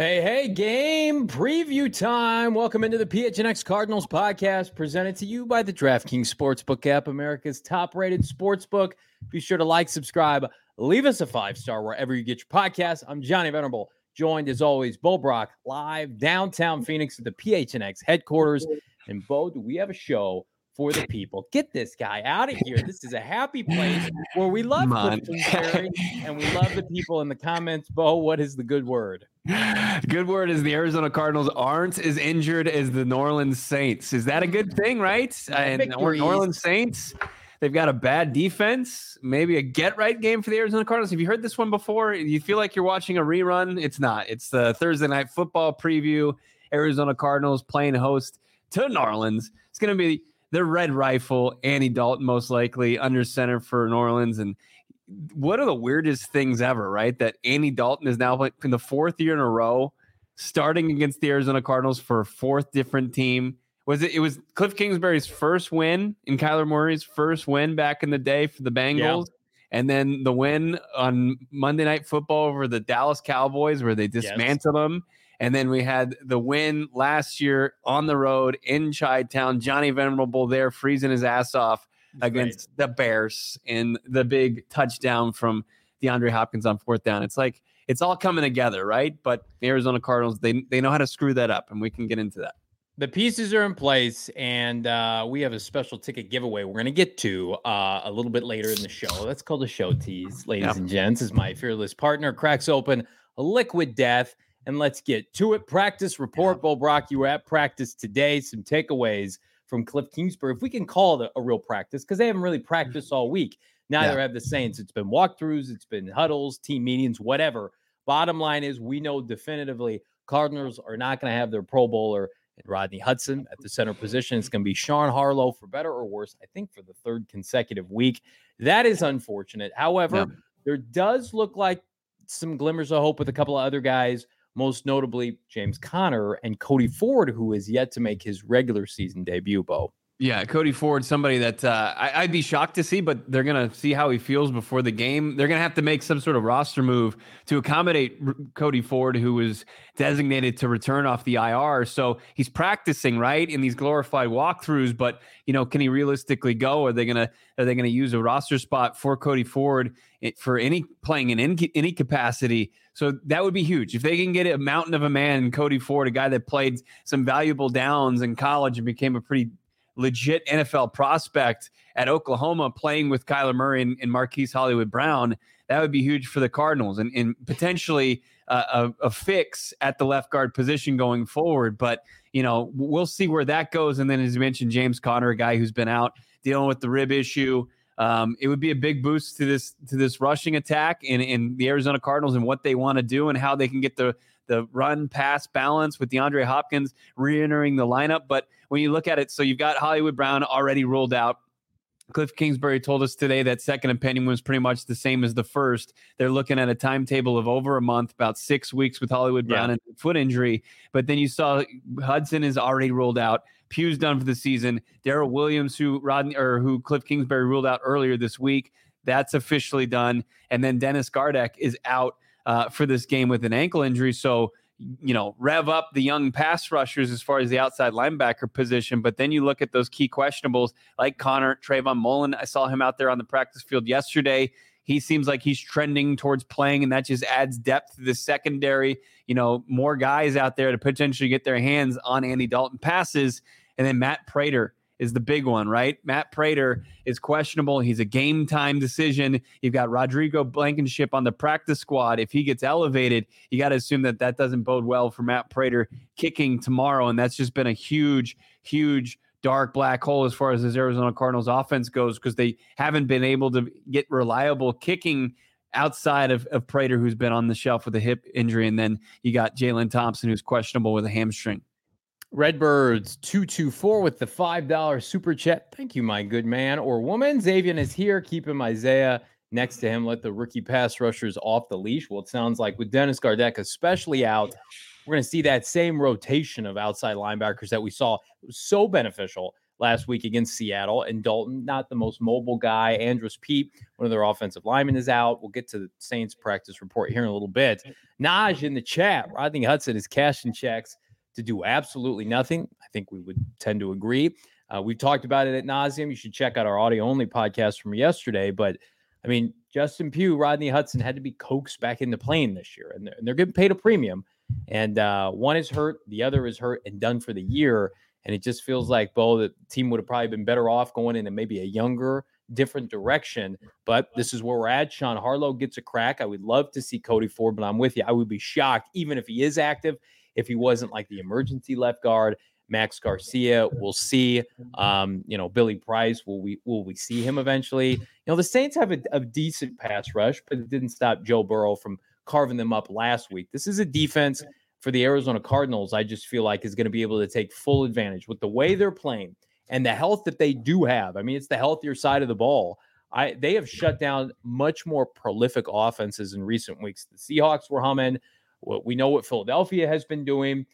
Hey, hey, game preview time. Welcome into the PHNX Cardinals podcast presented to you by the DraftKings Sportsbook app, America's top rated sportsbook. Be sure to like, subscribe, leave us a five star wherever you get your podcast. I'm Johnny Venerable, joined as always, Bo Brock, live downtown Phoenix at the PHNX headquarters. And Bo, do we have a show for the people. Get this guy out of here. This is a happy place where we love Clifton and we love the people in the comments. Bo, what is the good word? Good word is the Arizona Cardinals aren't as injured as the New Orleans Saints. Is that a good thing, right? And New Orleans Saints, they've got a bad defense, maybe a get right game for the Arizona Cardinals. Have you heard this one before? You feel like you're watching a rerun? It's not. It's the Thursday night football preview. Arizona Cardinals playing host to New Orleans. It's going to be the red rifle, Andy Dalton, most likely under center for New Orleans. And one of the weirdest things ever, right? That Andy Dalton is now in the fourth year in a row starting against the Arizona Cardinals for a fourth different team. Was it? It was Cliff Kingsbury's first win and Kyler Murray's first win back in the day for the Bengals. Yeah. And then the win on Monday Night Football over the Dallas Cowboys, where they dismantled yes. them. And then we had the win last year on the road in Chi Town. Johnny Venerable there freezing his ass off against great. the Bears and the big touchdown from DeAndre Hopkins on fourth down. It's like it's all coming together, right? But the Arizona Cardinals, they they know how to screw that up, and we can get into that. The pieces are in place, and uh, we have a special ticket giveaway we're going to get to uh, a little bit later in the show. That's called a show tease, ladies yep. and gents. Is my fearless partner cracks open a liquid death and let's get to it. Practice report, yeah. Bo Brock. You were at practice today. Some takeaways from Cliff Kingsbury, if we can call it a, a real practice, because they haven't really practiced mm-hmm. all week. Neither yeah. have the Saints. It's been walkthroughs, it's been huddles, team meetings, whatever. Bottom line is, we know definitively Cardinals are not going to have their Pro Bowler and Rodney Hudson at the center position. It's going to be Sean Harlow for better or worse, I think for the third consecutive week. That is unfortunate. However, yeah. there does look like some glimmers of hope with a couple of other guys most notably James Conner and Cody Ford, who is yet to make his regular season debut, Bo. Yeah, Cody Ford, somebody that uh, I, would be shocked to see, but they're going to see how he feels before the game. They're going to have to make some sort of roster move to accommodate R- Cody Ford, who was designated to return off the IR. So he's practicing right in these glorified walkthroughs, but you know, can he realistically go? Are they going to are they going to use a roster spot for Cody Ford for any playing in any, any capacity? So that would be huge if they can get a mountain of a man, Cody Ford, a guy that played some valuable downs in college and became a pretty legit NFL prospect at Oklahoma playing with Kyler Murray and, and Marquise Hollywood Brown, that would be huge for the Cardinals and, and potentially uh, a, a, fix at the left guard position going forward. But, you know, we'll see where that goes. And then, as you mentioned, James Conner, a guy who's been out dealing with the rib issue. Um, it would be a big boost to this to this rushing attack in, in the Arizona Cardinals and what they want to do and how they can get the the run pass balance with DeAndre Hopkins re-entering the lineup. But when you look at it, so you've got Hollywood Brown already ruled out. Cliff Kingsbury told us today that second opinion was pretty much the same as the first. They're looking at a timetable of over a month, about six weeks with Hollywood Brown yeah. and foot injury. But then you saw Hudson is already ruled out. Pugh's done for the season. Daryl Williams, who Rodney or who Cliff Kingsbury ruled out earlier this week, that's officially done. And then Dennis Gardeck is out uh, for this game with an ankle injury. So you know, rev up the young pass rushers as far as the outside linebacker position. But then you look at those key questionables like Conner, Trayvon Mullen. I saw him out there on the practice field yesterday. He seems like he's trending towards playing, and that just adds depth to the secondary. You know, more guys out there to potentially get their hands on Andy Dalton passes. And then Matt Prater is the big one, right? Matt Prater is questionable. He's a game time decision. You've got Rodrigo Blankenship on the practice squad. If he gets elevated, you got to assume that that doesn't bode well for Matt Prater kicking tomorrow. And that's just been a huge, huge dark black hole as far as this Arizona Cardinals offense goes because they haven't been able to get reliable kicking outside of, of Prater, who's been on the shelf with a hip injury. And then you got Jalen Thompson, who's questionable with a hamstring. Redbirds 224 with the $5 super chat. Thank you, my good man or woman. Xavier is here, keeping Isaiah next to him. Let the rookie pass rushers off the leash. Well, it sounds like with Dennis Gardeck especially out, we're going to see that same rotation of outside linebackers that we saw. So beneficial last week against Seattle. And Dalton, not the most mobile guy. Andrus Peat, one of their offensive linemen, is out. We'll get to the Saints practice report here in a little bit. Naj in the chat. Rodney Hudson is cashing checks to do absolutely nothing. I think we would tend to agree. Uh, we've talked about it at nauseum. You should check out our audio only podcast from yesterday. But I mean, Justin Pugh, Rodney Hudson had to be coaxed back into playing this year, and they're, and they're getting paid a premium. And uh, one is hurt, the other is hurt and done for the year. And it just feels like, Bo, the team would have probably been better off going in maybe a younger, different direction. But this is where we're at. Sean Harlow gets a crack. I would love to see Cody Ford, but I'm with you. I would be shocked, even if he is active, if he wasn't like the emergency left guard. Max Garcia, we'll see. Um, you know, Billy Price, will we will we see him eventually? You know, the Saints have a, a decent pass rush, but it didn't stop Joe Burrow from carving them up last week. This is a defense for the Arizona Cardinals. I just feel like is going to be able to take full advantage with the way they're playing and the health that they do have. I mean, it's the healthier side of the ball. I they have shut down much more prolific offenses in recent weeks. The Seahawks were humming. We know what Philadelphia has been doing.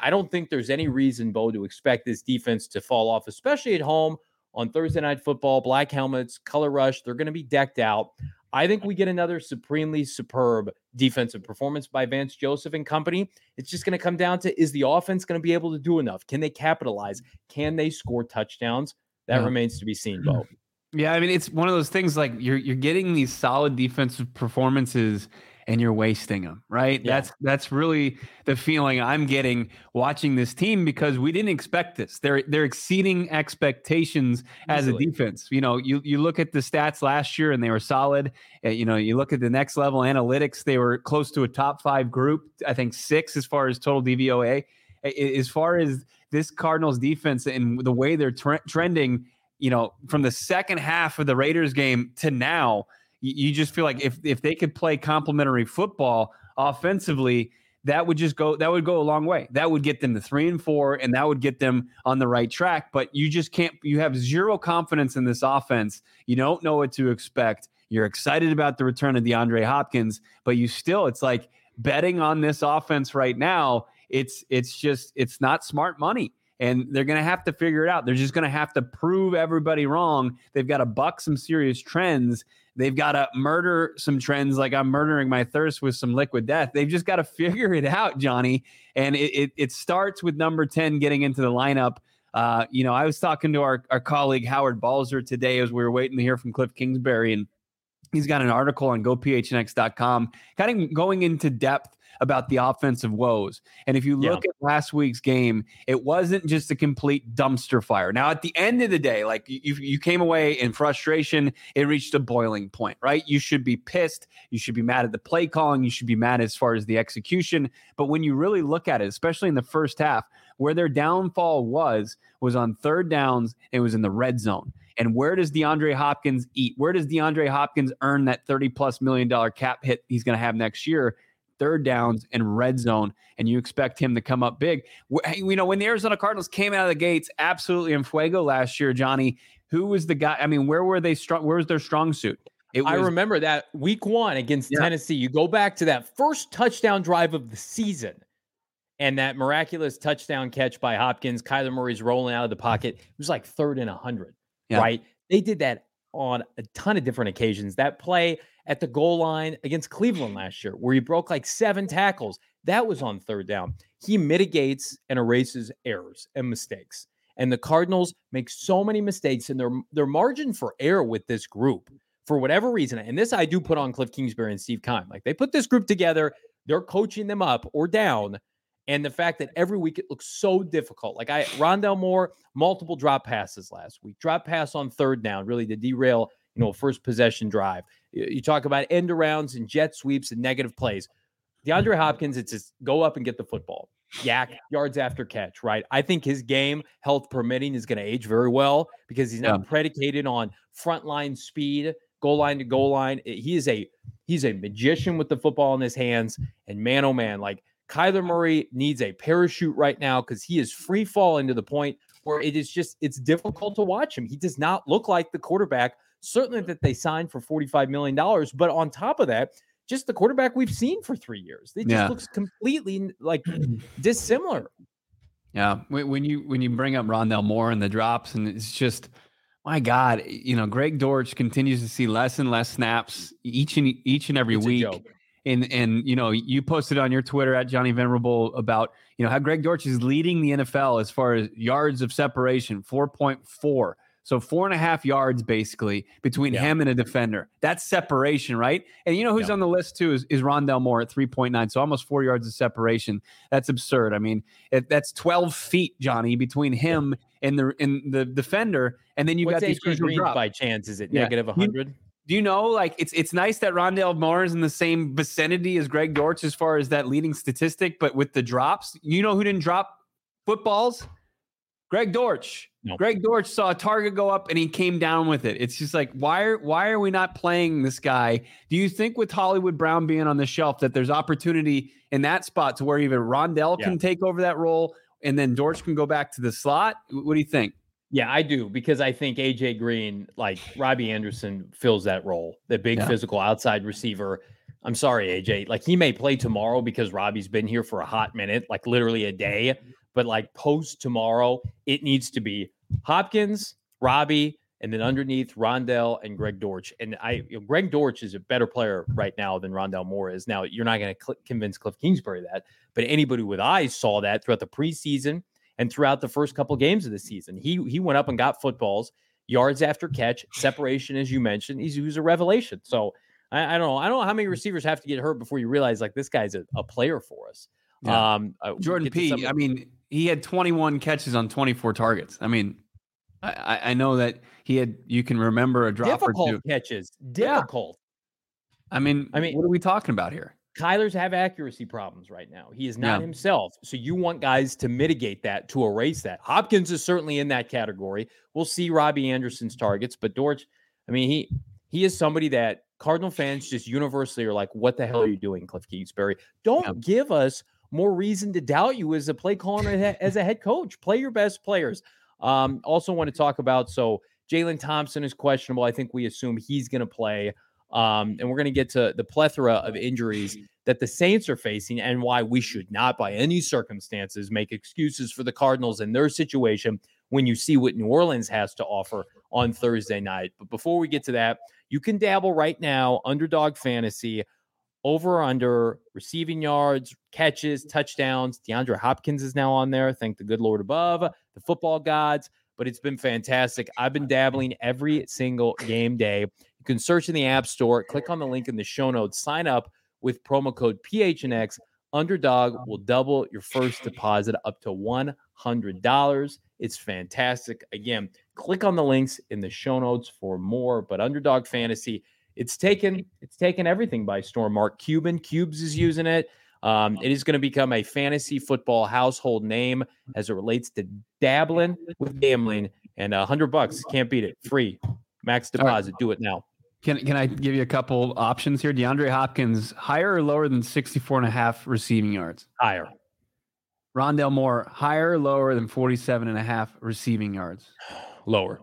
I don't think there's any reason, Bo, to expect this defense to fall off, especially at home on Thursday night football. Black helmets, color rush, they're going to be decked out. I think we get another supremely superb defensive performance by Vance Joseph and company. It's just going to come down to is the offense going to be able to do enough? Can they capitalize? Can they score touchdowns? That yeah. remains to be seen, Bo. Yeah, I mean it's one of those things like you're you're getting these solid defensive performances and you're wasting them, right? Yeah. That's that's really the feeling I'm getting watching this team because we didn't expect this. They're they're exceeding expectations as a defense. You know, you you look at the stats last year and they were solid. Uh, you know, you look at the next level analytics, they were close to a top 5 group, I think 6 as far as total DVOA. As far as this Cardinals defense and the way they're tre- trending, you know, from the second half of the Raiders game to now, you just feel like if if they could play complementary football offensively, that would just go that would go a long way. That would get them to three and four, and that would get them on the right track. But you just can't. You have zero confidence in this offense. You don't know what to expect. You're excited about the return of DeAndre Hopkins, but you still, it's like betting on this offense right now. It's it's just it's not smart money and they're going to have to figure it out. They're just going to have to prove everybody wrong. They've got to buck some serious trends. They've got to murder some trends like I'm murdering my thirst with some liquid death. They've just got to figure it out, Johnny. And it, it, it starts with number 10 getting into the lineup. Uh, you know, I was talking to our, our colleague Howard Balzer today as we were waiting to hear from Cliff Kingsbury, and he's got an article on gophnx.com kind of going into depth about the offensive woes. And if you look yeah. at last week's game, it wasn't just a complete dumpster fire. Now, at the end of the day, like you, you came away in frustration, it reached a boiling point, right? You should be pissed. You should be mad at the play calling. You should be mad as far as the execution. But when you really look at it, especially in the first half, where their downfall was, was on third downs, it was in the red zone. And where does DeAndre Hopkins eat? Where does DeAndre Hopkins earn that 30 plus million dollar cap hit he's going to have next year? Third downs and red zone, and you expect him to come up big. You know, when the Arizona Cardinals came out of the gates absolutely in fuego last year, Johnny, who was the guy? I mean, where were they strong? Where was their strong suit? Was, I remember that week one against yeah. Tennessee. You go back to that first touchdown drive of the season and that miraculous touchdown catch by Hopkins. Kyler Murray's rolling out of the pocket. It was like third and 100, yeah. right? They did that on a ton of different occasions. That play at the goal line against Cleveland last year, where he broke like seven tackles. That was on third down. He mitigates and erases errors and mistakes. And the Cardinals make so many mistakes, and their their margin for error with this group, for whatever reason, and this I do put on Cliff Kingsbury and Steve Keim. Like they put this group together, they're coaching them up or down. And the fact that every week it looks so difficult. Like I Rondale Moore, multiple drop passes last week. Drop pass on third down, really to derail, you know, first possession drive. You talk about end arounds and jet sweeps and negative plays. DeAndre mm-hmm. Hopkins, it's just go up and get the football. Yak yards after catch, right? I think his game, health permitting, is going to age very well because he's not yeah. predicated on frontline speed, goal line to goal line. He is a he's a magician with the football in his hands. And man, oh man, like Kyler Murray needs a parachute right now because he is free falling to the point where it is just it's difficult to watch him. He does not look like the quarterback, certainly that they signed for $45 million. But on top of that, just the quarterback we've seen for three years. It just yeah. looks completely like dissimilar. Yeah, when you when you bring up Rondale Moore and the drops, and it's just my God, you know, Greg Dortch continues to see less and less snaps each and each and every it's week. And and you know, you posted on your Twitter at Johnny Venerable about you know how Greg Dortch is leading the NFL as far as yards of separation, four point four. So four and a half yards basically between yeah. him and a defender. That's separation, right? And you know who's yeah. on the list too is, is Rondale Moore at 3.9. So almost four yards of separation. That's absurd. I mean, it, that's 12 feet, Johnny, between him yeah. and the and the defender. And then you got these AJ drop. by chance. Is it negative 100? do you know like it's it's nice that Rondale Moore is in the same vicinity as Greg Dortch as far as that leading statistic, but with the drops, you know who didn't drop footballs? Greg Dortch. No. Greg Dortch saw a target go up and he came down with it. It's just like why are why are we not playing this guy? Do you think with Hollywood Brown being on the shelf that there's opportunity in that spot to where even Rondale yeah. can take over that role and then Dortch can go back to the slot? What do you think? Yeah, I do because I think AJ Green, like Robbie Anderson, fills that role, the big yeah. physical outside receiver. I'm sorry, AJ. Like he may play tomorrow because Robbie's been here for a hot minute, like literally a day but like post tomorrow, it needs to be Hopkins, Robbie, and then underneath Rondale and Greg Dortch. And I, you know, Greg Dortch is a better player right now than Rondale Moore is. Now, you're not going to cl- convince Cliff Kingsbury that, but anybody with eyes saw that throughout the preseason and throughout the first couple games of the season. He he went up and got footballs, yards after catch, separation, as you mentioned. He's, he was a revelation. So I, I, don't know. I don't know how many receivers have to get hurt before you realize like this guy's a, a player for us. Yeah. Um, uh, Jordan P. I mean, he had 21 catches on 24 targets. I mean, I, I know that he had. You can remember a drop difficult or two. catches. Difficult. Yeah. I mean, I mean, what are we talking about here? Kyler's have accuracy problems right now. He is not yeah. himself. So you want guys to mitigate that, to erase that. Hopkins is certainly in that category. We'll see Robbie Anderson's targets, but Dortch, I mean, he he is somebody that Cardinal fans just universally are like, "What the hell are you doing, Cliff Kingsbury? Don't yeah. give us more reason to doubt you as a play caller as a head coach. Play your best players. Um, also, want to talk about so Jalen Thompson is questionable. I think we assume he's going to play. Um, and we're going to get to the plethora of injuries that the Saints are facing and why we should not, by any circumstances, make excuses for the Cardinals and their situation when you see what New Orleans has to offer on Thursday night. But before we get to that, you can dabble right now, underdog fantasy over under receiving yards, catches, touchdowns. DeAndre Hopkins is now on there. Thank the good Lord above, the football gods. But it's been fantastic. I've been dabbling every single game day. You can search in the App Store, click on the link in the show notes, sign up with promo code PHNX. Underdog will double your first deposit up to $100. It's fantastic. Again, click on the links in the show notes for more. But Underdog Fantasy it's taken it's taken everything by storm. Mark Cuban, Cubes is using it. Um, it is going to become a fantasy football household name as it relates to dabbling with gambling. And a hundred bucks can't beat it. Free max deposit. Right. Do it now. Can, can I give you a couple options here? DeAndre Hopkins, higher or lower than 64 and a half receiving yards? Higher. Rondale Moore, higher or lower than 47 and a half receiving yards? Lower.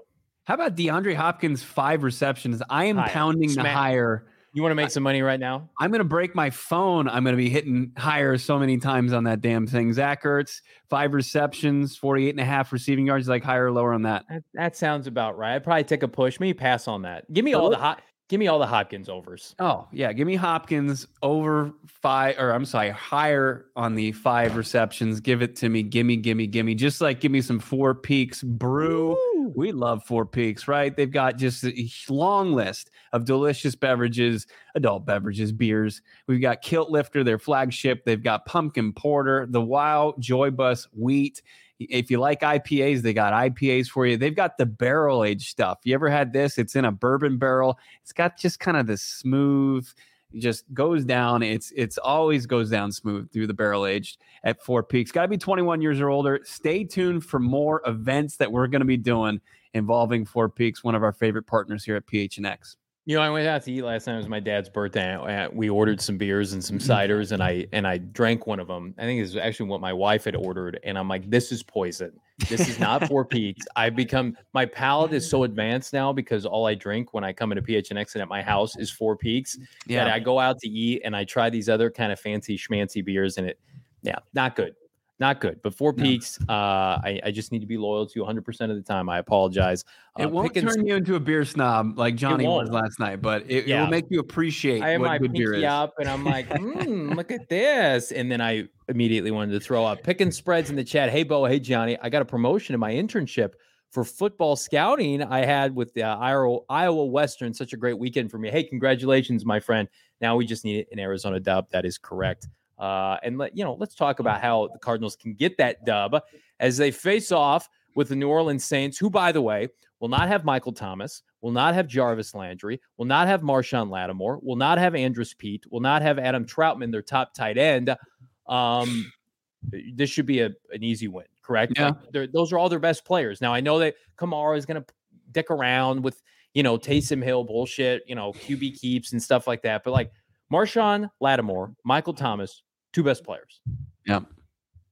How about DeAndre Hopkins five receptions? I am higher. pounding Smack. the higher. You want to make some money right now? I'm going to break my phone. I'm going to be hitting higher so many times on that damn thing. Zach Ertz, five receptions, 48 and a half receiving yards, like higher or lower on that. That, that sounds about right. I'd probably take a push. Maybe pass on that. Give me all the hot. Give me all the Hopkins overs. Oh, yeah. Give me Hopkins over five, or I'm sorry, higher on the five receptions. Give it to me. Gimme, gimme, gimme. Just like give me some Four Peaks brew. Woo. We love Four Peaks, right? They've got just a long list of delicious beverages, adult beverages, beers. We've got Kilt Lifter, their flagship. They've got Pumpkin Porter, the Wow Joy Bus Wheat. If you like IPAs, they got IPAs for you. They've got the barrel age stuff. You ever had this? It's in a bourbon barrel. It's got just kind of this smooth, just goes down. It's it's always goes down smooth through the barrel aged at Four Peaks. Got to be 21 years or older. Stay tuned for more events that we're going to be doing involving Four Peaks, one of our favorite partners here at PHNX. You know, I went out to eat last night. It was my dad's birthday. We ordered some beers and some mm-hmm. ciders, and I and I drank one of them. I think it's actually what my wife had ordered, and I'm like, "This is poison. This is not Four Peaks." I've become my palate is so advanced now because all I drink when I come into PHNX and at my house is Four Peaks. Yeah, I go out to eat and I try these other kind of fancy schmancy beers, and it, yeah, not good not good. But Four Peaks, no. uh, I, I, just need to be loyal to 100% of the time. I apologize. Uh, it won't turn you into a beer snob like Johnny was last night, but it, yeah. it, will make you appreciate I what my good beer is. up and I'm like, mm, look at this. And then I immediately wanted to throw up picking spreads in the chat. Hey, Bo. Hey, Johnny. I got a promotion in my internship for football scouting I had with the uh, Iowa Western. Such a great weekend for me. Hey, congratulations, my friend. Now we just need an Arizona dub. That is correct. Uh, and let you know, let's talk about how the Cardinals can get that dub as they face off with the New Orleans Saints, who, by the way, will not have Michael Thomas, will not have Jarvis Landry, will not have Marshon Lattimore, will not have Andrus Peat, will not have Adam Trautman, their top tight end. Um, this should be a, an easy win, correct? Yeah. Those are all their best players. Now I know that Kamara is going to dick around with you know Taysom Hill bullshit, you know QB keeps and stuff like that, but like Marshon Lattimore, Michael Thomas, two best players. Yeah.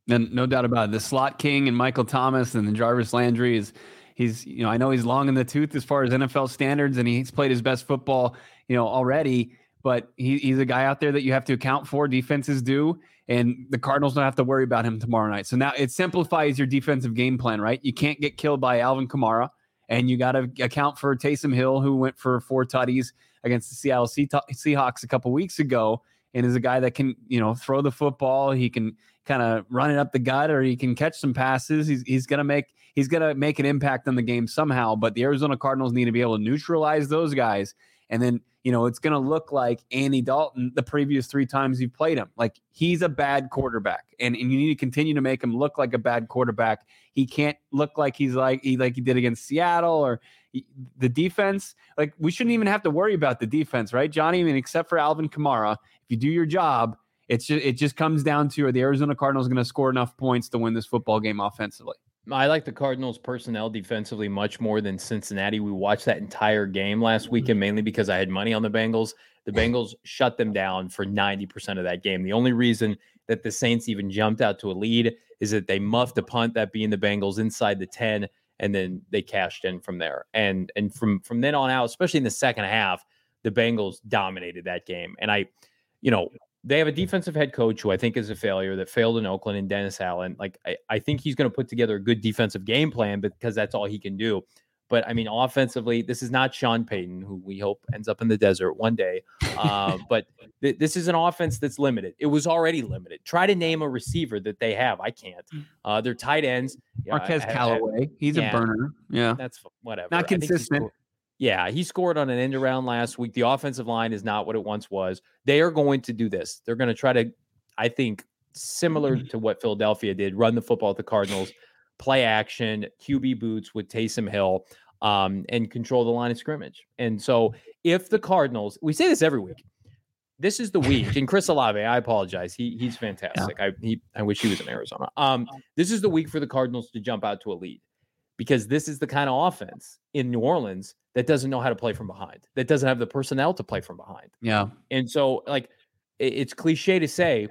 And no doubt about it. The slot king and Michael Thomas and the Jarvis Landry is he's, you know, I know he's long in the tooth as far as NFL standards and he's played his best football, you know, already, but he, he's a guy out there that you have to account for. Defenses do. And the Cardinals don't have to worry about him tomorrow night. So now it simplifies your defensive game plan, right? You can't get killed by Alvin Kamara, and you got to account for Taysom Hill, who went for four tutties against the Seattle Seahawks a couple weeks ago and is a guy that can, you know, throw the football. He can kind of run it up the gut or he can catch some passes. He's, he's going to make he's going to make an impact on the game somehow, but the Arizona Cardinals need to be able to neutralize those guys and then, you know, it's going to look like Andy Dalton the previous three times you've played him. Like he's a bad quarterback and, and you need to continue to make him look like a bad quarterback. He can't look like he's like he like he did against Seattle or the defense. Like we shouldn't even have to worry about the defense, right, Johnny? I mean, except for Alvin Kamara, if you do your job, it's just it just comes down to are the Arizona Cardinals going to score enough points to win this football game offensively? I like the Cardinals personnel defensively much more than Cincinnati. We watched that entire game last mm-hmm. weekend mainly because I had money on the Bengals. The Bengals shut them down for 90% of that game. The only reason that the Saints even jumped out to a lead is that they muffed a punt that being the Bengals inside the 10 and then they cashed in from there. And and from from then on out, especially in the second half, the Bengals dominated that game. And I, you know, they have a defensive head coach who I think is a failure that failed in Oakland and Dennis Allen. Like I, I think he's going to put together a good defensive game plan because that's all he can do. But I mean, offensively, this is not Sean Payton, who we hope ends up in the desert one day. Uh, but th- this is an offense that's limited. It was already limited. Try to name a receiver that they have. I can't. Mm. Uh, their tight ends. Marquez uh, Callaway. He's yeah, a burner. Yeah. That's whatever. Not consistent. Yeah, he scored on an end around last week. The offensive line is not what it once was. They are going to do this. They're going to try to, I think, similar mm-hmm. to what Philadelphia did, run the football at the Cardinals, play action, QB boots with Taysom Hill, um, and control the line of scrimmage. And so, if the Cardinals, we say this every week, this is the week. And Chris Olave, I apologize. He he's fantastic. Yeah. I he, I wish he was in Arizona. Um, this is the week for the Cardinals to jump out to a lead because this is the kind of offense in New Orleans that doesn't know how to play from behind, that doesn't have the personnel to play from behind. Yeah. And so, like, it's cliche to say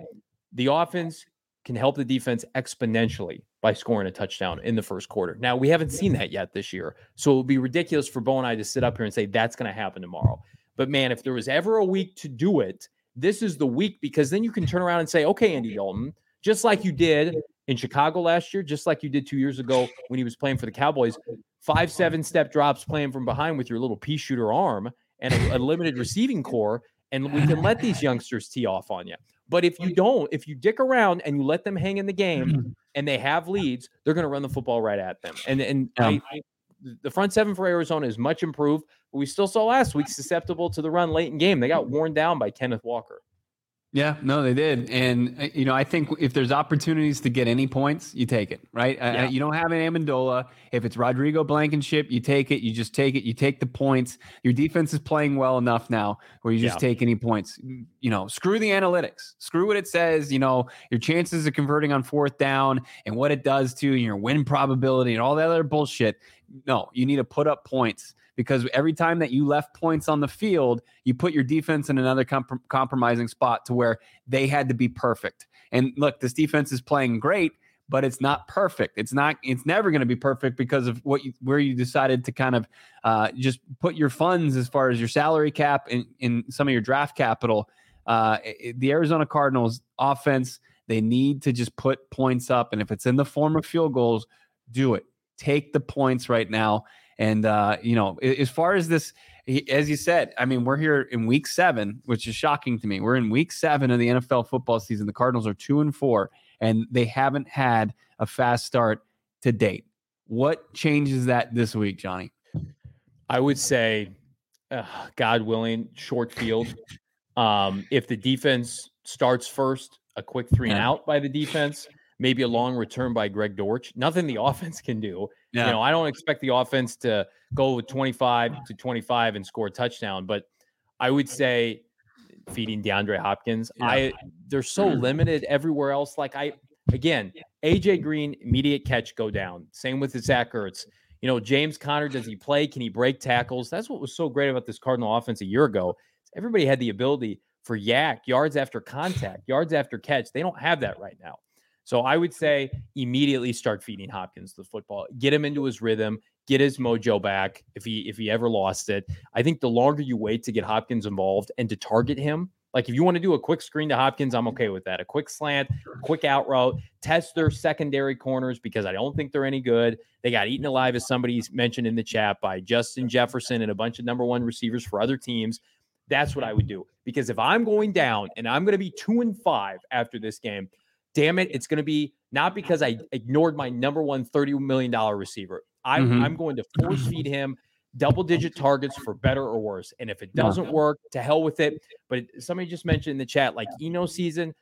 the offense can help the defense exponentially by scoring a touchdown in the first quarter. Now, we haven't seen that yet this year. So it would be ridiculous for Bo and I to sit up here and say that's going to happen tomorrow. But man, if there was ever a week to do it, this is the week because then you can turn around and say, okay, Andy Dalton, just like you did in Chicago last year, just like you did two years ago when he was playing for the Cowboys, five, seven step drops playing from behind with your little pea shooter arm. and a, a limited receiving corps, and we can let these youngsters tee off on you. But if you don't, if you dick around and you let them hang in the game and they have leads, they're going to run the football right at them. And and. I, I, the front seven for Arizona is much improved, but we still saw last week susceptible to the run late in game. They got worn down by Kenneth Walker. Yeah, no, they did, and uh, you know, I think if there's opportunities to get any points, you take it, right? Yeah. Uh, you don't have an Amendola. If it's Rodrigo Blankenship, you take it. You just take it. You take the points. Your defense is playing well enough now where you just yeah. take any points. You know, screw the analytics. Screw what it says. You know, your chances of converting on fourth down and what it does to your win probability and all that other bullshit. No, you need to put up points because every time that you left points on the field, you put your defense in another comp- compromising spot to where they had to be perfect. And look, this defense is playing great, but it's not perfect. It's not. It's never going to be perfect because of what you, where you decided to kind of uh, just put your funds as far as your salary cap and in, some of your draft capital. Uh, the Arizona Cardinals offense, they need to just put points up, and if it's in the form of field goals, do it. Take the points right now. And uh, you know, as far as this, as you said, I mean, we're here in week seven, which is shocking to me. We're in week seven of the NFL football season. The Cardinals are two and four, and they haven't had a fast start to date. What changes that this week, Johnny? I would say, uh, God willing, short field. Um, if the defense starts first, a quick three and out by the defense, maybe a long return by Greg Dortch. Nothing the mm-hmm. offense can do. Yeah. You know, I don't expect the offense to go with 25 to 25 and score a touchdown, but I would say feeding DeAndre Hopkins. Yeah. I they're so mm-hmm. limited everywhere else. Like I again, AJ Green, immediate catch go down. Same with the Zach Ertz. You know, James Conner, does he play? Can he break tackles? That's what was so great about this Cardinal offense a year ago. Everybody had the ability for yak, yards after contact, yards after catch. They don't have that right now. So I would say immediately start feeding Hopkins the football, get him into his rhythm, get his mojo back if he if he ever lost it. I think the longer you wait to get Hopkins involved and to target him, like if you want to do a quick screen to Hopkins, I'm okay with that. A quick slant, quick out route, test their secondary corners because I don't think they're any good. They got eaten alive, as somebody's mentioned in the chat, by Justin Jefferson and a bunch of number one receivers for other teams. That's what I would do because if I'm going down and I'm going to be two and five after this game, damn it, it's going to be not because I ignored my number one $30 million receiver. I'm, mm-hmm. I'm going to force feed him double digit targets for better or worse. And if it doesn't work, to hell with it. But somebody just mentioned in the chat, like Eno season,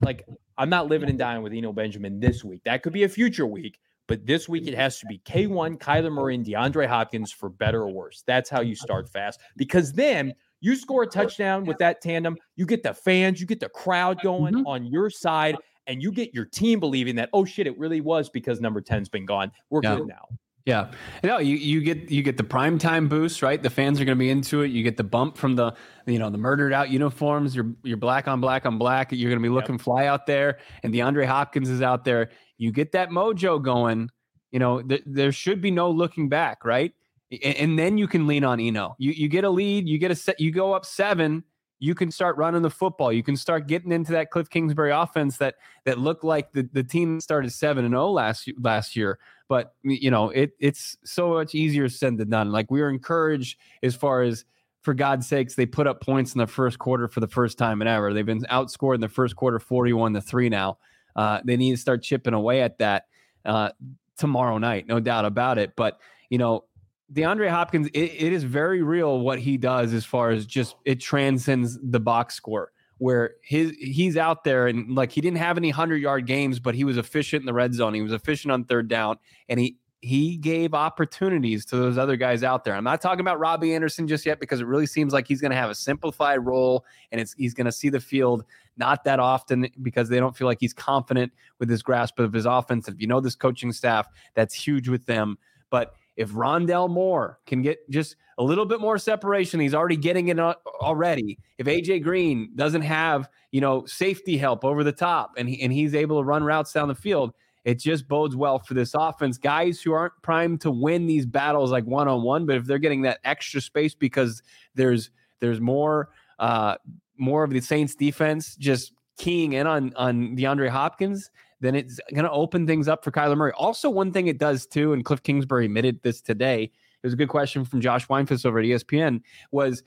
like I'm not living and dying with Eno Benjamin this week. That could be a future week. But this week it has to be K1, Kyler Murray, and DeAndre Hopkins for better or worse. That's how you start fast. Because then you score a touchdown with that tandem, you get the fans, you get the crowd going mm-hmm. on your side, and you get your team believing that oh shit it really was because number 10's been gone. We're yeah. good now. Yeah. No you, you get you get the prime time boost right? The fans are going to be into it. You get the bump from the you know the murdered out uniforms. You're you're black on black on black. You're going to be looking yep. fly out there and DeAndre Hopkins is out there. You get that mojo going. You know th- there should be no looking back right? And, and then you can lean on Eno. You you get a lead you get a set you go up 7 you can start running the football. You can start getting into that Cliff Kingsbury offense that that looked like the, the team started seven and zero oh last last year. But you know, it it's so much easier said than done. Like we were encouraged as far as for God's sakes, they put up points in the first quarter for the first time in ever. They've been outscored in the first quarter, forty-one to three. Now uh, they need to start chipping away at that uh, tomorrow night, no doubt about it. But you know, DeAndre Hopkins, it, it is very real what he does as far as just it transcends the box score. Where his he's out there and like he didn't have any hundred yard games, but he was efficient in the red zone. He was efficient on third down, and he he gave opportunities to those other guys out there. I'm not talking about Robbie Anderson just yet because it really seems like he's going to have a simplified role and it's he's going to see the field not that often because they don't feel like he's confident with his grasp of his offense. If you know this coaching staff, that's huge with them. But if Rondale Moore can get just a little bit more separation, he's already getting it already. If AJ Green doesn't have, you know, safety help over the top and he, and he's able to run routes down the field, it just bodes well for this offense. Guys who aren't primed to win these battles like one on one, but if they're getting that extra space because there's there's more uh more of the Saints defense just keying in on on DeAndre Hopkins, then it's going to open things up for Kyler Murray. Also, one thing it does too, and Cliff Kingsbury admitted this today, it was a good question from Josh Weinfuss over at ESPN. Was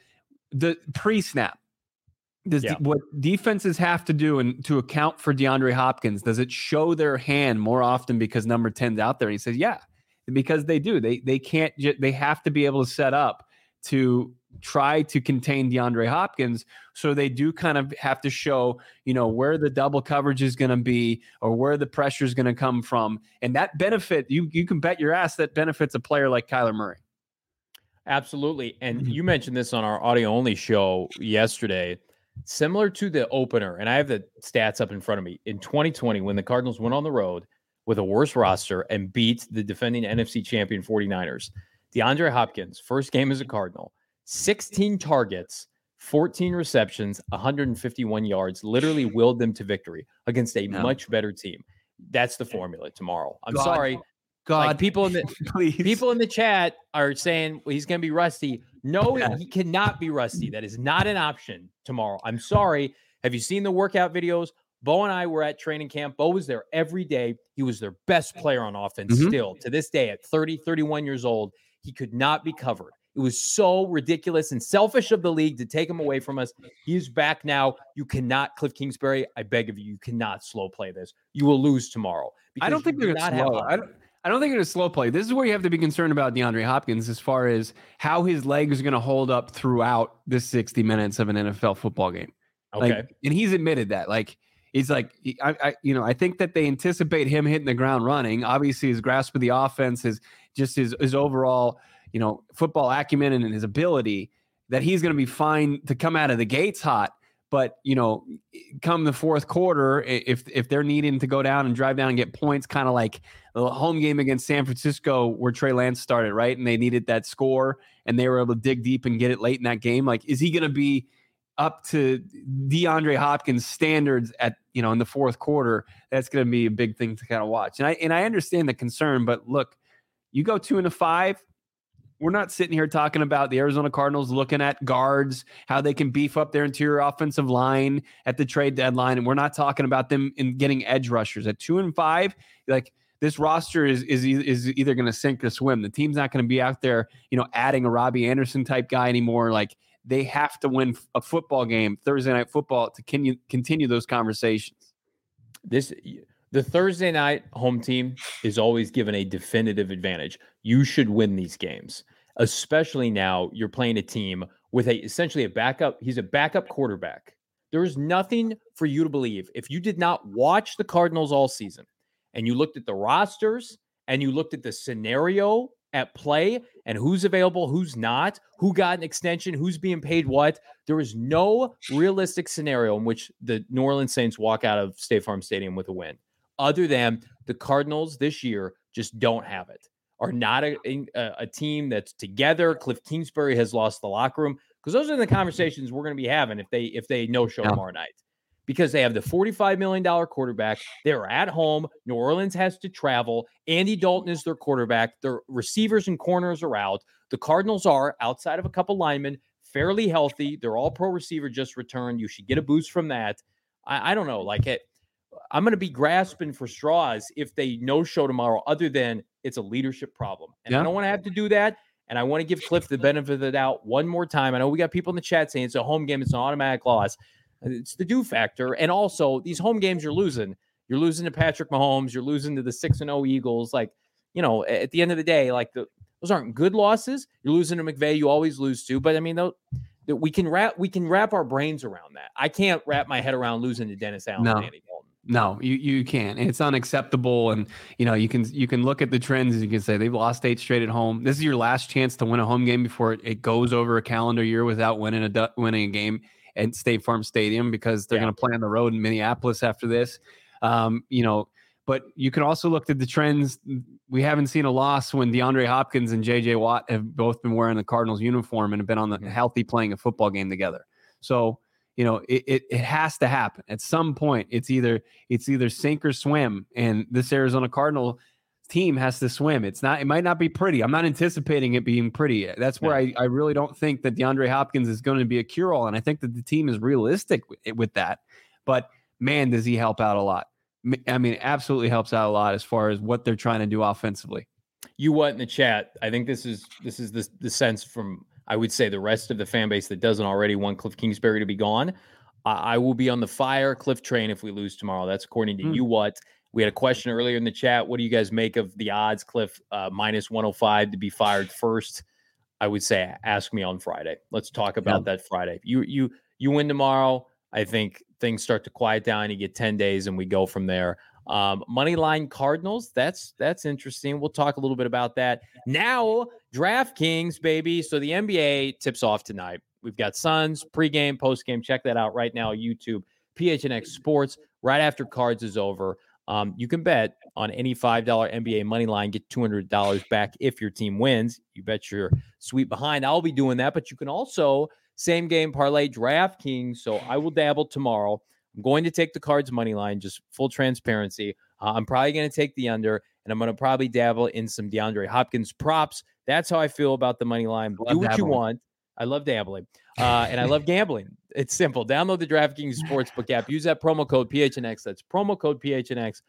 the pre-snap? Does Yeah. the- what defenses have to do and to account for DeAndre Hopkins? Does it show their hand more often because number 10's out there? And he says, yeah, because they do. They they can't. Ju- they have to be able to set up to try to contain DeAndre Hopkins. So they do kind of have to show, you know, where the double coverage is going to be or where the pressure is going to come from. And that benefit, you you can bet your ass that benefits a player like Kyler Murray. Absolutely. And Mhm. you mentioned this on our audio only show yesterday. Similar to the opener, and I have the stats up in front of me. In 2020, when the Cardinals went on the road with a worse roster and beat the defending NFC champion 49ers, DeAndre Hopkins, first game as a Cardinal, 16 targets, 14 receptions, 151 yards, literally willed them to victory against a Yeah. much better team. That's the formula tomorrow. I'm God, sorry. God, Like people in the please. people in the chat are saying well, he's going to be rusty. No, Yeah. he cannot be rusty. That is not an option tomorrow. I'm sorry. Have you seen the workout videos? Bo and I were at training camp. Bo was there every day. He was their best player on offense Mhm. still to this day at 30, 31 years old. He could not be covered. It was so ridiculous and selfish of the league to take him away from us. He is back now. You cannot, Cliff Kingsbury, I beg of you, you cannot slow play this. You will lose tomorrow. I don't think they're going to slow. I don't, I don't think it's a slow play. This is where you have to be concerned about DeAndre Hopkins as far as how his legs are going to hold up throughout the 60 minutes of an NFL football game. Okay. Like, and he's admitted that. Like, he's like, I, I, you know, I think that they anticipate him hitting the ground running. Obviously, his grasp of the offense, his just his his overall, you know, football acumen and his ability that he's going to be fine to come out of the gates hot. But you know, come the fourth quarter, if if they're needing to go down and drive down and get points, kind of like the home game against San Francisco where Trey Lance started, right? And they needed that score, and they were able to dig deep and get it late in that game. Like, is he going to be up to DeAndre Hopkins standards at you know in the fourth quarter? That's going to be a big thing to kind of watch. And I and I understand the concern, but look, you go two and a five. We're not sitting here talking about the Arizona Cardinals looking at guards, how they can beef up their interior offensive line at the trade deadline, and we're not talking about them in getting edge rushers at two and five. Like this roster is is is either going to sink or swim. The team's not going to be out there, you know, adding a Robbie Anderson type guy anymore. Like they have to win a football game, Thursday night football, to continue continue those conversations. this the Thursday night home team is always given a definitive advantage. You should win these games, especially now you're playing a team with a essentially a backup. He's a backup quarterback. There is nothing for you to believe if you did not watch the Cardinals all season and you looked at the rosters and you looked at the scenario at play and who's available, who's not, who got an extension, who's being paid what. There is no realistic scenario in which the New Orleans Saints walk out of State Farm Stadium with a win, other than the Cardinals this year just don't have it. Are not a, a, a team that's together. Cliff Kingsbury has lost the locker room because those are the mm-hmm. conversations we're going to be having if they if they no show Yeah. tomorrow night because they have the $45 million quarterback. They're at home. New Orleans has to travel. Andy Dalton is their quarterback. Their receivers and corners are out. The Cardinals are, outside of a couple linemen, fairly healthy. They're all pro receiver just returned. You should get a boost from that. I, I don't know. Like it, I'm going to be grasping for straws if they no show tomorrow, other than it's a leadership problem. And I don't want to have to do that. And I want to give Cliff the benefit of the doubt one more time. I know we got people in the chat saying it's a home game, it's an automatic loss. It's the do factor. And also, these home games you're losing. You're losing to Patrick Mahomes. You're losing to the 6 and 0 Eagles. Like, you know, at the end of the day, like the, those aren't good losses. You're losing to McVay. You always lose to. But I mean, though, that we can wrap we can wrap our brains around that. I can't wrap my head around losing to Dennis Allen No. and Andy Dalton. No, you you can't. It's unacceptable. And you know, you can you can look at the trends and you can say they've lost eight straight at home. This is your last chance to win a home game before it, it goes over a calendar year without winning a winning a game at State Farm Stadium because they're Yeah. going to play on the road in Minneapolis after this. Um, you know, but you can also look at the trends. We haven't seen a loss when DeAndre Hopkins and JJ Watt have both been wearing the Cardinals uniform and have been on the Mhm. healthy playing a football game together. So you know it, it it has to happen at some point. It's either it's either sink or swim, and this Arizona Cardinal team has to swim. It's not. It might not be pretty. I'm not anticipating it being pretty. That's where I, I really don't think that DeAndre Hopkins is going to be a cure all, and I think that the team is realistic with, with that. But man, does he help out a lot. i mean, absolutely helps out a lot as far as what they're trying to do offensively. you what in the chat. I think this is this is the the sense from I would say the rest of the fan base that doesn't already want Cliff Kingsbury to be gone. I will be on the fire Cliff train if we lose tomorrow. That's according to mm. you what. We had a question earlier in the chat. What do you guys make of the odds, Cliff, uh, minus 105 to be fired first? I would say ask me on Friday. Let's talk about yeah. that Friday. You you you win tomorrow. I think things start to quiet down. You get 10 days and we go from there. Um, money line Cardinals. That's that's interesting. We'll talk a little bit about that. Now, DraftKings, baby. So the NBA tips off tonight. We've got Suns pregame, postgame. Check that out right now. YouTube, PHNX Sports. Right after cards is over. Um, you can bet on any $5 NBA money line, get $200 back if your team wins. You bet your sweet behind. I'll be doing that, but you can also same game parlay DraftKings. So I will dabble tomorrow. I'm going to take the cards money line, just full transparency. Uh, I'm probably going to take the under, and I'm going to probably dabble in some DeAndre Hopkins props. That's how I feel about the money line. Do what dabbling. you want. I love dabbling, uh, and I love gambling. It's simple. Download the DraftKings Sportsbook app. Use that promo code PHNX. That's promo code PHNX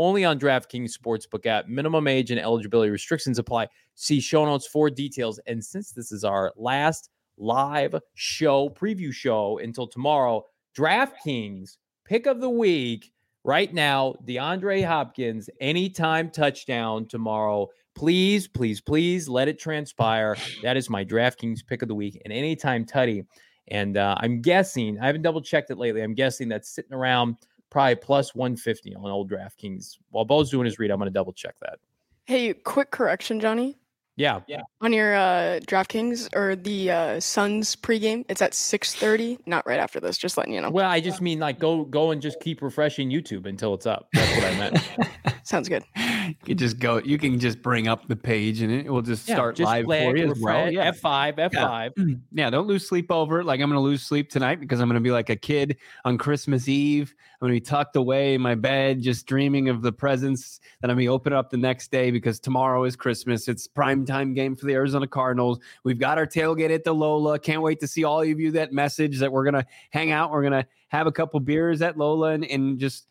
only on DraftKings Sportsbook app. Minimum age and eligibility restrictions apply. See show notes for details. And since this is our last live show, preview show until tomorrow, DraftKings pick of the week right now DeAndre Hopkins, anytime touchdown tomorrow. Please, please, please let it transpire. That is my DraftKings pick of the week and anytime tutty. And uh, I'm guessing, I haven't double checked it lately. I'm guessing that's sitting around probably plus 150 on old DraftKings. While Bo's doing his read, I'm going to double check that. Hey, quick correction, Johnny. Yeah, yeah. On your uh, DraftKings or the uh, Suns pregame, it's at 6:30. Not right after this. Just letting you know. Well, I just mean like go go and just keep refreshing YouTube until it's up. That's what I meant. Sounds good. You just go. You can just bring up the page and it will just yeah, start just live for you as well. Yeah. F5, F5. Yeah. yeah, don't lose sleep over it. Like I'm going to lose sleep tonight because I'm going to be like a kid on Christmas Eve. I'm going to be tucked away in my bed, just dreaming of the presents that I'm going to open up the next day because tomorrow is Christmas. It's prime time game for the Arizona Cardinals. We've got our tailgate at the Lola. Can't wait to see all of you that message that we're going to hang out. We're going to have a couple beers at Lola and, and just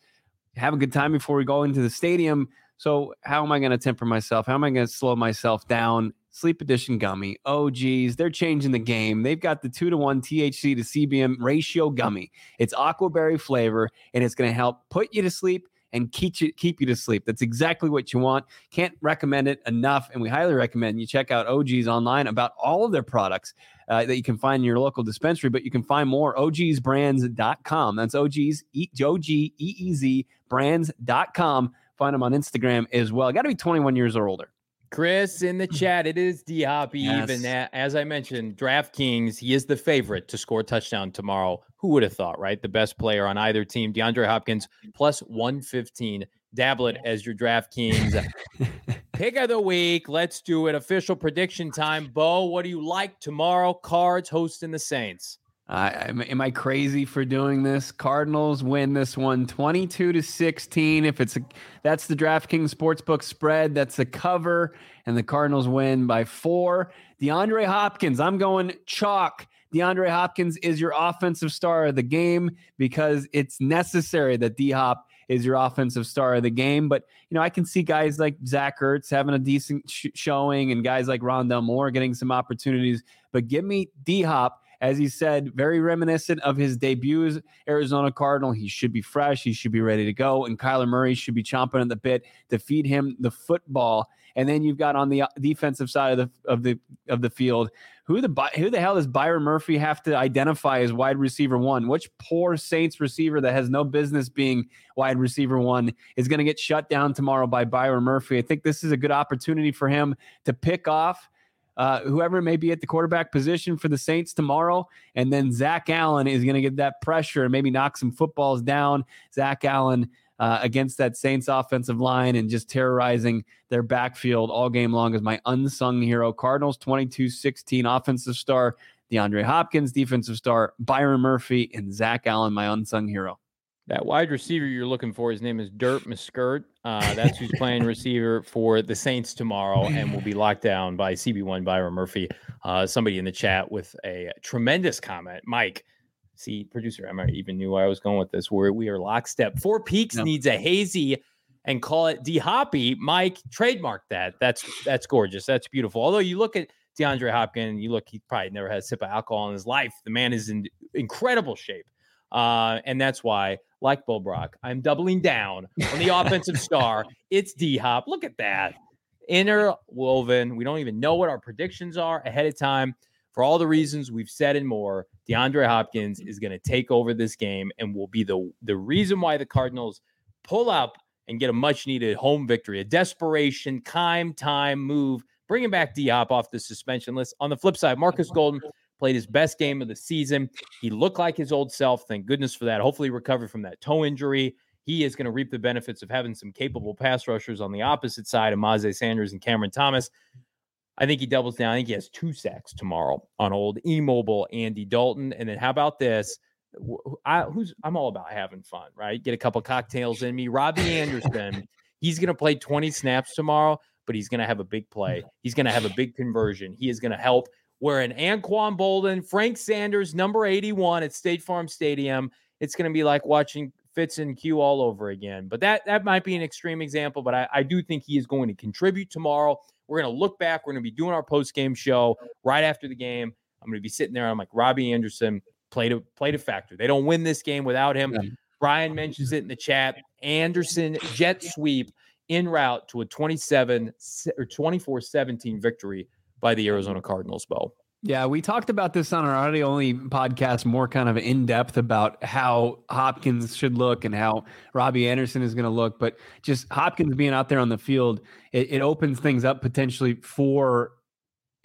have a good time before we go into the stadium. So, how am I going to temper myself? How am I going to slow myself down? Sleep Edition gummy. Oh, geez, they're changing the game. They've got the two to one THC to CBN ratio gummy. It's aquaberry flavor, and it's going to help put you to sleep and keep you keep you to sleep. That's exactly what you want. Can't recommend it enough, and we highly recommend you check out OGeez online about all of their products uh, that you can find in your local dispensary. But you can find more OGeezBrands.com. That's OGeez O G E E Z Brands.com. Find them on Instagram as well. Got to be 21 years or older. Chris in the mm-hmm. chat, it is D Hop yes. Even as I mentioned, DraftKings, he is the favorite to score a touchdown tomorrow. Who would have thought, right? The best player on either team, DeAndre Hopkins, plus 115. Dabble it as your DraftKings pick of the week. Let's do it. Official prediction time. Bo, what do you like tomorrow? Cards hosting the Saints. Uh, am, am, I crazy for doing this? Cardinals win this one 22 to 16. If it's a, that's the DraftKings Sportsbook spread, that's a cover, and the Cardinals win by four. DeAndre Hopkins, I'm going chalk. DeAndre Hopkins is your offensive star of the game because it's necessary that D Hop is your offensive star of the game. But, you know, I can see guys like Zach Ertz having a decent sh- showing and guys like Rondale Moore getting some opportunities. But give me D Hop as he said, very reminiscent of his debut as Arizona Cardinal. He should be fresh. He should be ready to go. And Kyler Murray should be chomping at the bit to feed him the football. And then you've got on the uh, defensive side of the of the of the field, who the who the hell does Byron Murphy have to identify as wide receiver one? Which poor Saints receiver that has no business being wide receiver one is going to get shut down tomorrow by Byron Murphy? I think this is a good opportunity for him to pick off uh, whoever may be at the quarterback position for the Saints tomorrow. And then Zach Allen is going to get that pressure and maybe knock some footballs down. Zach Allen uh, against that Saints offensive line and just terrorizing their backfield all game long is my unsung hero. Cardinals 22 16 offensive star, DeAndre Hopkins, defensive star, Byron Murphy, and Zach Allen, my unsung hero. That wide receiver you're looking for, his name is Dirt Muskert. Uh, that's who's playing receiver for the Saints tomorrow and will be locked down by CB1 Byron Murphy. Uh, somebody in the chat with a tremendous comment. Mike, see, producer Emma even knew where I was going with this. Where we are lockstep. Four Peaks needs a hazy and call it D Hoppy, Mike trademark that. That's that's gorgeous. That's beautiful. Although you look at DeAndre Hopkins, you look, he probably never had a sip of alcohol in his life. The man is in incredible shape. Uh, and that's why, like Bo Brock, I'm doubling down on the offensive star. It's D Hop. Look at that. Interwoven. We don't even know what our predictions are ahead of time. For all the reasons we've said and more, DeAndre Hopkins is going to take over this game and will be the, the reason why the Cardinals pull up and get a much needed home victory, a desperation, time, time move, bringing back D Hop off the suspension list. On the flip side, Marcus Golden played his best game of the season. He looked like his old self. Thank goodness for that. Hopefully, recovered from that toe injury. He is going to reap the benefits of having some capable pass rushers on the opposite side of Myjai Sanders and Cameron Thomas. I think he doubles down. I think he has two sacks tomorrow on old immobile Andy Dalton. And then how about this? I, who's I'm all about having fun, right? Get a couple cocktails in me. Robbie Anderson, he's going to play 20 snaps tomorrow, but he's going to have a big play. He's going to have a big conversion. He is going to help. Where in Anquan Boldin, Frank Sanders, number 81 at State Farm Stadium, it's going to be like watching Fitz and Q all over again. But that that might be an extreme example, but I, I do think he is going to contribute tomorrow. We're going to look back. We're going to be doing our post game show right after the game. I'm going to be sitting there. I'm like Robbie Anderson played a played a factor. They don't win this game without him. Yeah. Brian mentions it in the chat. Anderson jet sweep en route to a 27 or 24-17 victory by the Arizona Cardinals, Bo. Yeah, we talked about this on our audio only podcast, more kind of in depth about how Hopkins should look and how Robbie Anderson is going to look. But just Hopkins being out there on the field, it, it opens things up potentially for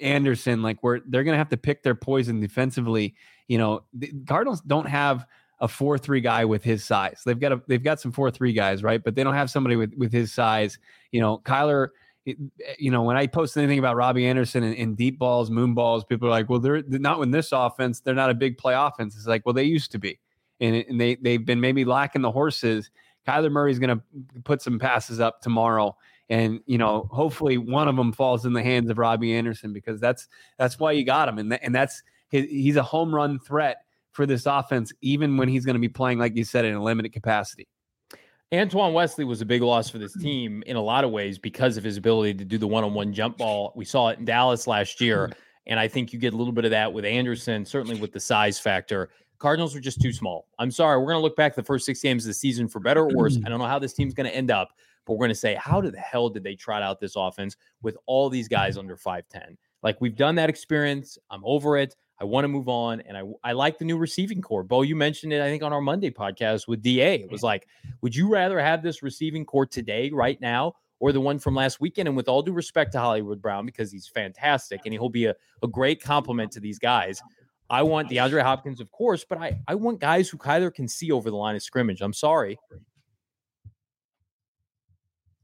Anderson, like where they're going to have to pick their poison defensively. You know, the Cardinals don't have a four three guy with his size. They've got a they've got some four three guys, right? But they don't have somebody with with his size. You know, Kyler Eh, you know, when I post anything about Robbie Anderson and, and, deep balls, moon balls, people are like, well, they're, they're not in this offense. They're not a big play offense. It's like, well, they used to be. And, and they, they've been maybe lacking the horses. Kyler Murray's going to put some passes up tomorrow. And, you know, hopefully one of them falls in the hands of Robbie Anderson because that's, that's why you got him. And, th- and that's, his, he's a home run threat for this offense, even when he's going to be playing, like you said, in a limited capacity. Antoine Wesley was a big loss for this mm. team in a lot of ways because of his ability to do the one-on-one jump ball. We saw it in Dallas last year, mm. and I think you get a little bit of that with Anderson, certainly with the size factor. Cardinals were just too small. I'm sorry. We're going to look back the first six games of the season for better or worse. Mm. I don't know how this team's going to end up, but we're going to say, how the hell did they trot out this offense with all these guys under 5'10? Like we've done that experience. I'm over it. I want to move on, and I I like the new receiving corps. Bo, you mentioned it, I think, on our Monday podcast with Da. It was mm-hmm. like, would you rather have this receiving corps today, right now, or the one from last weekend? And with all due respect to Hollywood Brown, because he's fantastic and he'll be a, a great compliment to these guys. I want DeAndre Hopkins, of course, but I, I want guys who Kyler can see over the line of scrimmage. I'm sorry.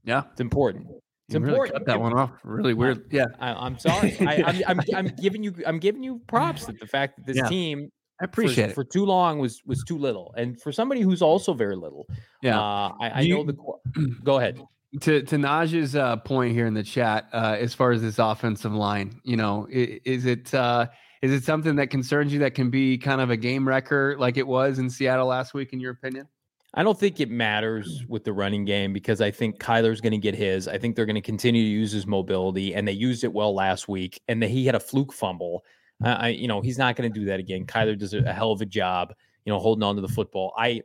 Yeah. It's important. It's you important. Really cut that one off. Really weird. Yeah. I, am sorry. I, am I'm, I'm, I'm giving you I'm giving you props that the fact that this yeah. team I appreciate for, it. for too long was was too little, and for somebody who's also very little. Yeah. Uh, I, I you, know the. Go ahead. To to Naj's uh, point here in the chat, uh, as far as this offensive line, you know, is, is it uh, is it something that concerns you that can be kind of a game wrecker like it was in Seattle last week, in your opinion? I don't think it matters with the running game because I think Kyler's going to get his. I think they're going to continue to use his mobility, and they used it well last week. And that he had a fluke fumble. I, you know, he's not going to do that again. Kyler does a, a, hell of a job, you know, holding on to the football. I,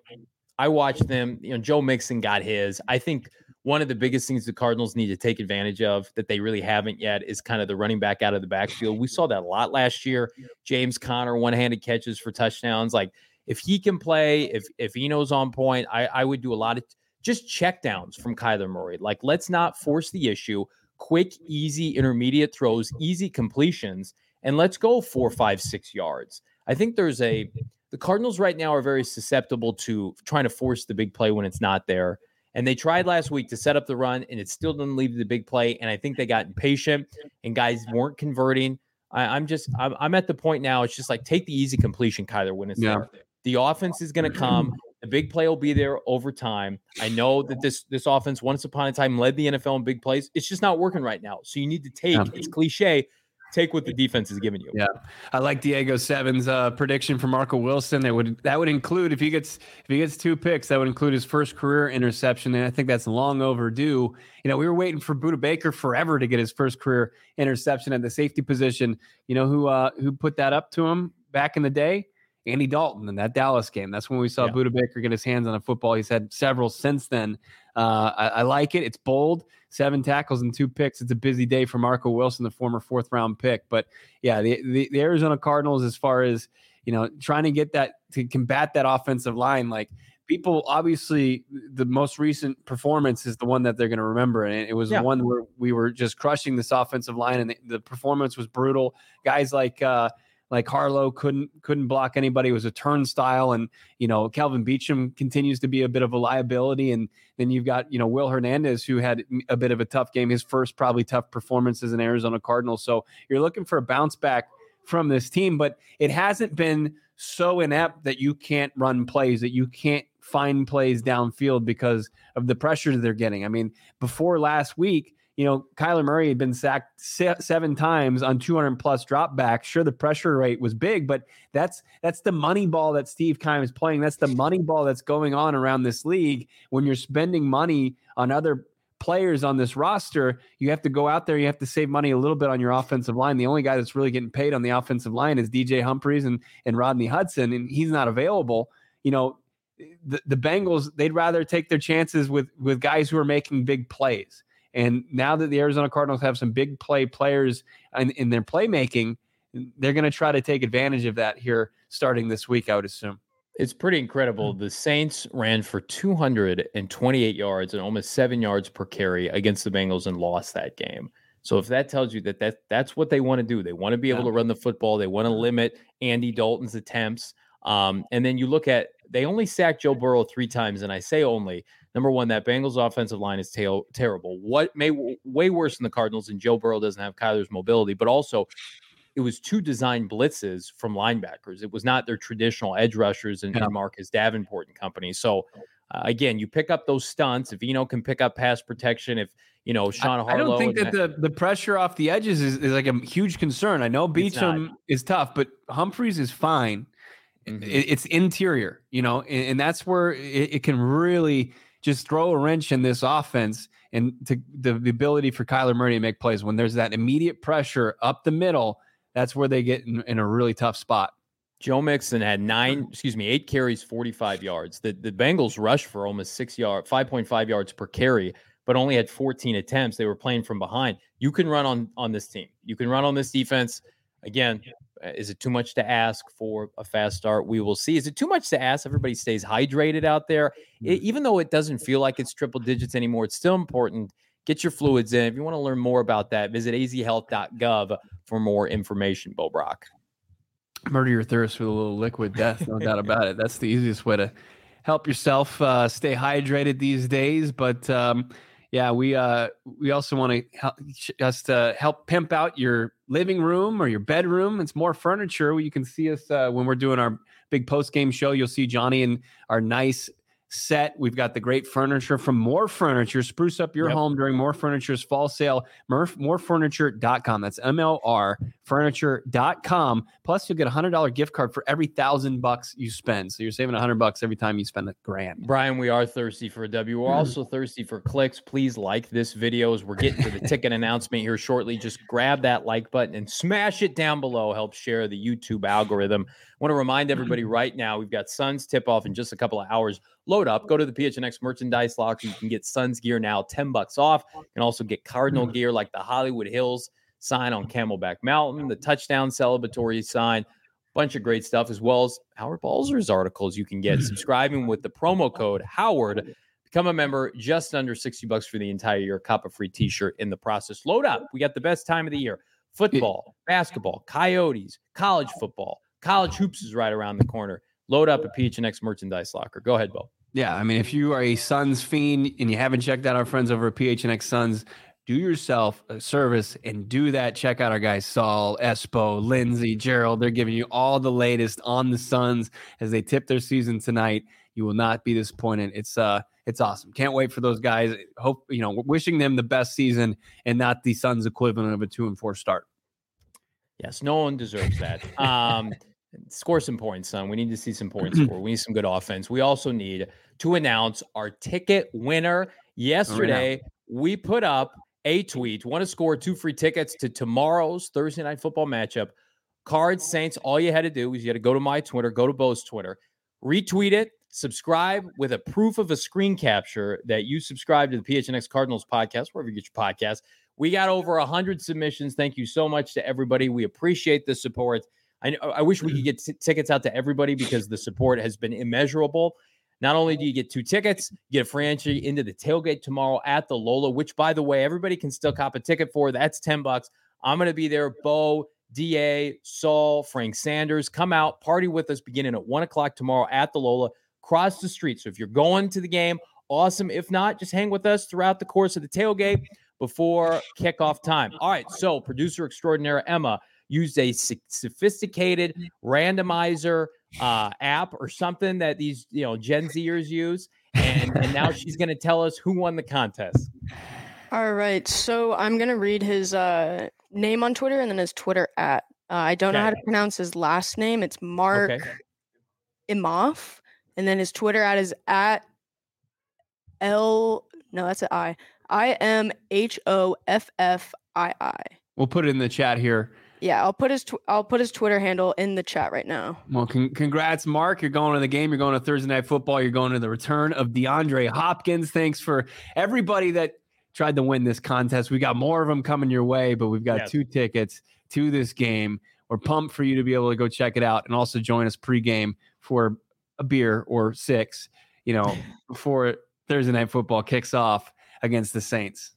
I watched them. You know, Joe Mixon got his. I think one of the biggest things the Cardinals need to take advantage of that they really haven't yet is kind of the running back out of the backfield. We saw that a lot last year. James Conner one-handed catches for touchdowns, like if he can play, if if Eno's on point, I, I would do a lot of just check downs from Kyler Murray. Like, let's not force the issue. Quick, easy, intermediate throws, easy completions, and let's go four, five, six yards. I think there's a the Cardinals right now are very susceptible to trying to force the big play when it's not there. And they tried last week to set up the run, and it still didn't lead to the big play. And I think they got impatient, and guys weren't converting. I, am just, I'm, I'm, at the point now. It's just like take the easy completion, Kyler, when it's yeah. there. The offense is going to come. The big play will be there over time. I know that this this offense once upon a time led the NFL in big plays. It's just not working right now. So you need to take. It's cliche. take what the defense is giving you. Yeah, I like Diego Seven's uh, prediction for Marco Wilson. That would that would include if he gets if he gets two picks, that would include his first career interception, and I think that's long overdue. You know, we were waiting for Budda Baker forever to get his first career interception at the safety position. You know who uh, who put that up to him back in the day? Andy Dalton in that Dallas game. That's when we saw yeah. Budda Baker get his hands on a football. He's had several since then. Uh, I, I, like it. It's bold. Seven tackles and two picks. It's a busy day for Marco Wilson, the former fourth round pick. But yeah, the, the, the Arizona Cardinals, as far as you know, trying to get that to combat that offensive line, like people obviously the most recent performance is the one that they're going to remember and it was yeah. one where we were just crushing this offensive line and the, the performance was brutal guys like uh, like Harlow couldn't couldn't block anybody. It was a turnstile, and you know Calvin Beachum continues to be a bit of a liability. And then you've got you know Will Hernandez who had a bit of a tough game, his first probably tough performance as an Arizona Cardinal. So you're looking for a bounce back from this team, but it hasn't been so inept that you can't run plays, that you can't find plays downfield because of the pressure they're getting. I mean, before last week, you know, Kyler Murray had been sacked seven times on 200 plus dropbacks. Sure, the pressure rate was big, but that's that's the money ball that Steve Keim is playing. That's the money ball that's going on around this league. When you're spending money on other players on this roster, you have to go out there. You have to save money a little bit on your offensive line. The only guy that's really getting paid on the offensive line is DJ Humphries and and Rodney Hudson, and he's not available. You know, the, the Bengals they'd rather take their chances with with guys who are making big plays. And now that the Arizona Cardinals have some big play players in, in their playmaking, they're going to try to take advantage of that here starting this week, I would assume. It's pretty incredible. The Saints ran for 228 yards and almost seven yards per carry against the Bengals and lost that game. So if that tells you that, that that's what they want to do, they want to be able yeah. to run the football. They want to limit Andy Dalton's attempts. Um, and then you look at they only sacked Joe Burrow three times, and I say only Number one, that Bengals offensive line is tail, terrible. What may way worse than the Cardinals, and Joe Burrow doesn't have Kyler's mobility, but also it was two design blitzes from linebackers. It was not their traditional edge rushers and, yeah. and Marcus Davenport and company. So uh, again, you pick up those stunts. If Eno can pick up pass protection, if you know Sean Harlow. I don't think that the, the pressure off the edges is, is like a huge concern. I know Beachum is tough, but Humphries is fine. Mm-hmm. It, it's interior, you know, and, and that's where it, it, can really just throw a wrench in this offense and to the, the ability for Kyler Murray to make plays when there's that immediate pressure up the middle. That's where they get in, in a really tough spot. Joe Mixon had nine, excuse me, eight carries, 45 yards. The the Bengals rushed for almost six yards, 5.5 yards per carry, but only had 14 attempts. They were playing from behind. You can run on on this team. You can run on this defense. Again, is it too much to ask for a fast start? We will see. Is it too much to ask? Everybody stays hydrated out there. It, mm-hmm. even though it doesn't feel like it's triple digits anymore, it's still important. Get your fluids in. If you want to learn more about that, visit azhealth.gov for more information, Bo Brock. Murder your thirst with a little liquid death, no doubt about it. That's the easiest way to help yourself uh, stay hydrated these days. But um, yeah, we uh we also want to help just to help pimp out your living room or your bedroom. It's more furniture. You can see us uh, when we're doing our big post game show. You'll see Johnny and our nice set. We've got the great furniture from Mor Furniture. Spruce up your yep. home during Mor Furniture's fall sale. morfurniture.com. That's M L R furniture.com. Plus, you'll get a $100 gift card for every thousand bucks you spend. So you're saving a 100 bucks every time you spend a grand. Brian, we are thirsty for a W. We're also thirsty for clicks. Please like this video as we're getting to the ticket announcement here shortly. Just grab that like button and smash it down below. Help share the YouTube algorithm. Want to remind mm-hmm. everybody right now we've got Suns tip off in just a couple of hours. Load up, go to the PHNX merchandise locker. You can get Suns gear now, 10 bucks off. You can also get Cardinal mm-hmm. gear like the Hollywood Hills sign on Camelback Mountain, the touchdown celebratory sign, bunch of great stuff, as well as Howard Balzer's articles you can get subscribing with the promo code Howard. Become a member just under 60 bucks for the entire year. Cop a free t-shirt in the process. Load up. We got the best time of the year. Football, basketball, coyotes, college football College hoops is right around the corner. Load up a PHNX merchandise locker. Go ahead, Bo. Yeah, I mean, if you are a Suns fiend and you haven't checked out our friends over at PHNX Suns, do yourself a service and do that. Check out our guys Saul, Espo, Lindsay, Gerald. They're giving you all the latest on the Suns as they tip their season tonight. You will not be disappointed. It's uh it's awesome. Can't wait for those guys. Hope you know, wishing them the best season and not the Suns equivalent of a two and four start. Yes, no one deserves that. Um, score some points, son. We need to see some points score. We need some good offense. We also need to announce our ticket winner. Oh, Yesterday, we put up a tweet. Want to score two free tickets to tomorrow's Thursday night football matchup. Cards Saints. All you had to do was you had to go to my Twitter, go to Bo's Twitter, retweet it, subscribe with a proof of a screen capture that you subscribe to the PHNX Cardinals podcast, wherever you get your podcast. We got over 100 submissions. Thank you so much to everybody. We appreciate the support. I, I wish we could mm-hmm. get t- tickets out to everybody because the support has been immeasurable. Not only do you get two tickets, you get a free entry into the tailgate tomorrow at the Lola, which, by the way, everybody can still cop a ticket for. That's 10 bucks. I'm going to be there. Bo, DA, Saul, Frank Sanders, come out, party with us beginning at one o'clock tomorrow at the Lola, cross the street. So if you're going to the game, awesome. If not, just hang with us throughout the course of the tailgate before kickoff time. All right. So producer extraordinaire Emma used a sophisticated randomizer uh, app or something that these you know Gen Zers use, and and now she's going to tell us who won the contest. All right, so I'm gonna read his uh, name on Twitter and then his Twitter at. Uh, I don't okay. know how to pronounce his last name. It's Mark okay. Imhoff, and then his Twitter at is at L. No, that's an I. I M H O F F I I. We'll put it in the chat here. Yeah, I'll put his tw- I'll put his Twitter handle in the chat right now. Well, con- congrats, Mark. You're going to the game. You're going to Thursday night football. You're going to the return of DeAndre Hopkins. Thanks for everybody that tried to win this contest. We got more of them coming your way, but we've got two tickets to this game. We're pumped for you to be able to go check it out and also join us pregame for a beer or six. You know, before Thursday night football kicks off against the Saints.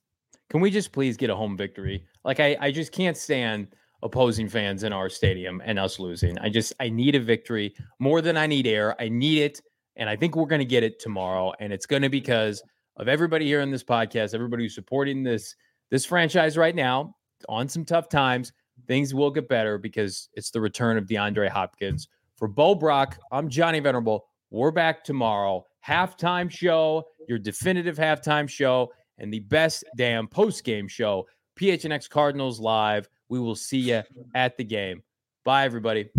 Can we just please get a home victory? Like I, I just can't stand opposing fans in our stadium and us losing. I just I need a victory more than I need air. I need it, and I think we're going to get it tomorrow. And it's going to be because of everybody here in this podcast, everybody who's supporting this this franchise right now on some tough times. Things will get better because it's the return of DeAndre Hopkins. For Bo Brock, I'm Johnny Venerable. We're back tomorrow. Halftime show, your definitive halftime show, and the best damn post game show. PHNX Cardinals live we will see you at the game. Bye, everybody.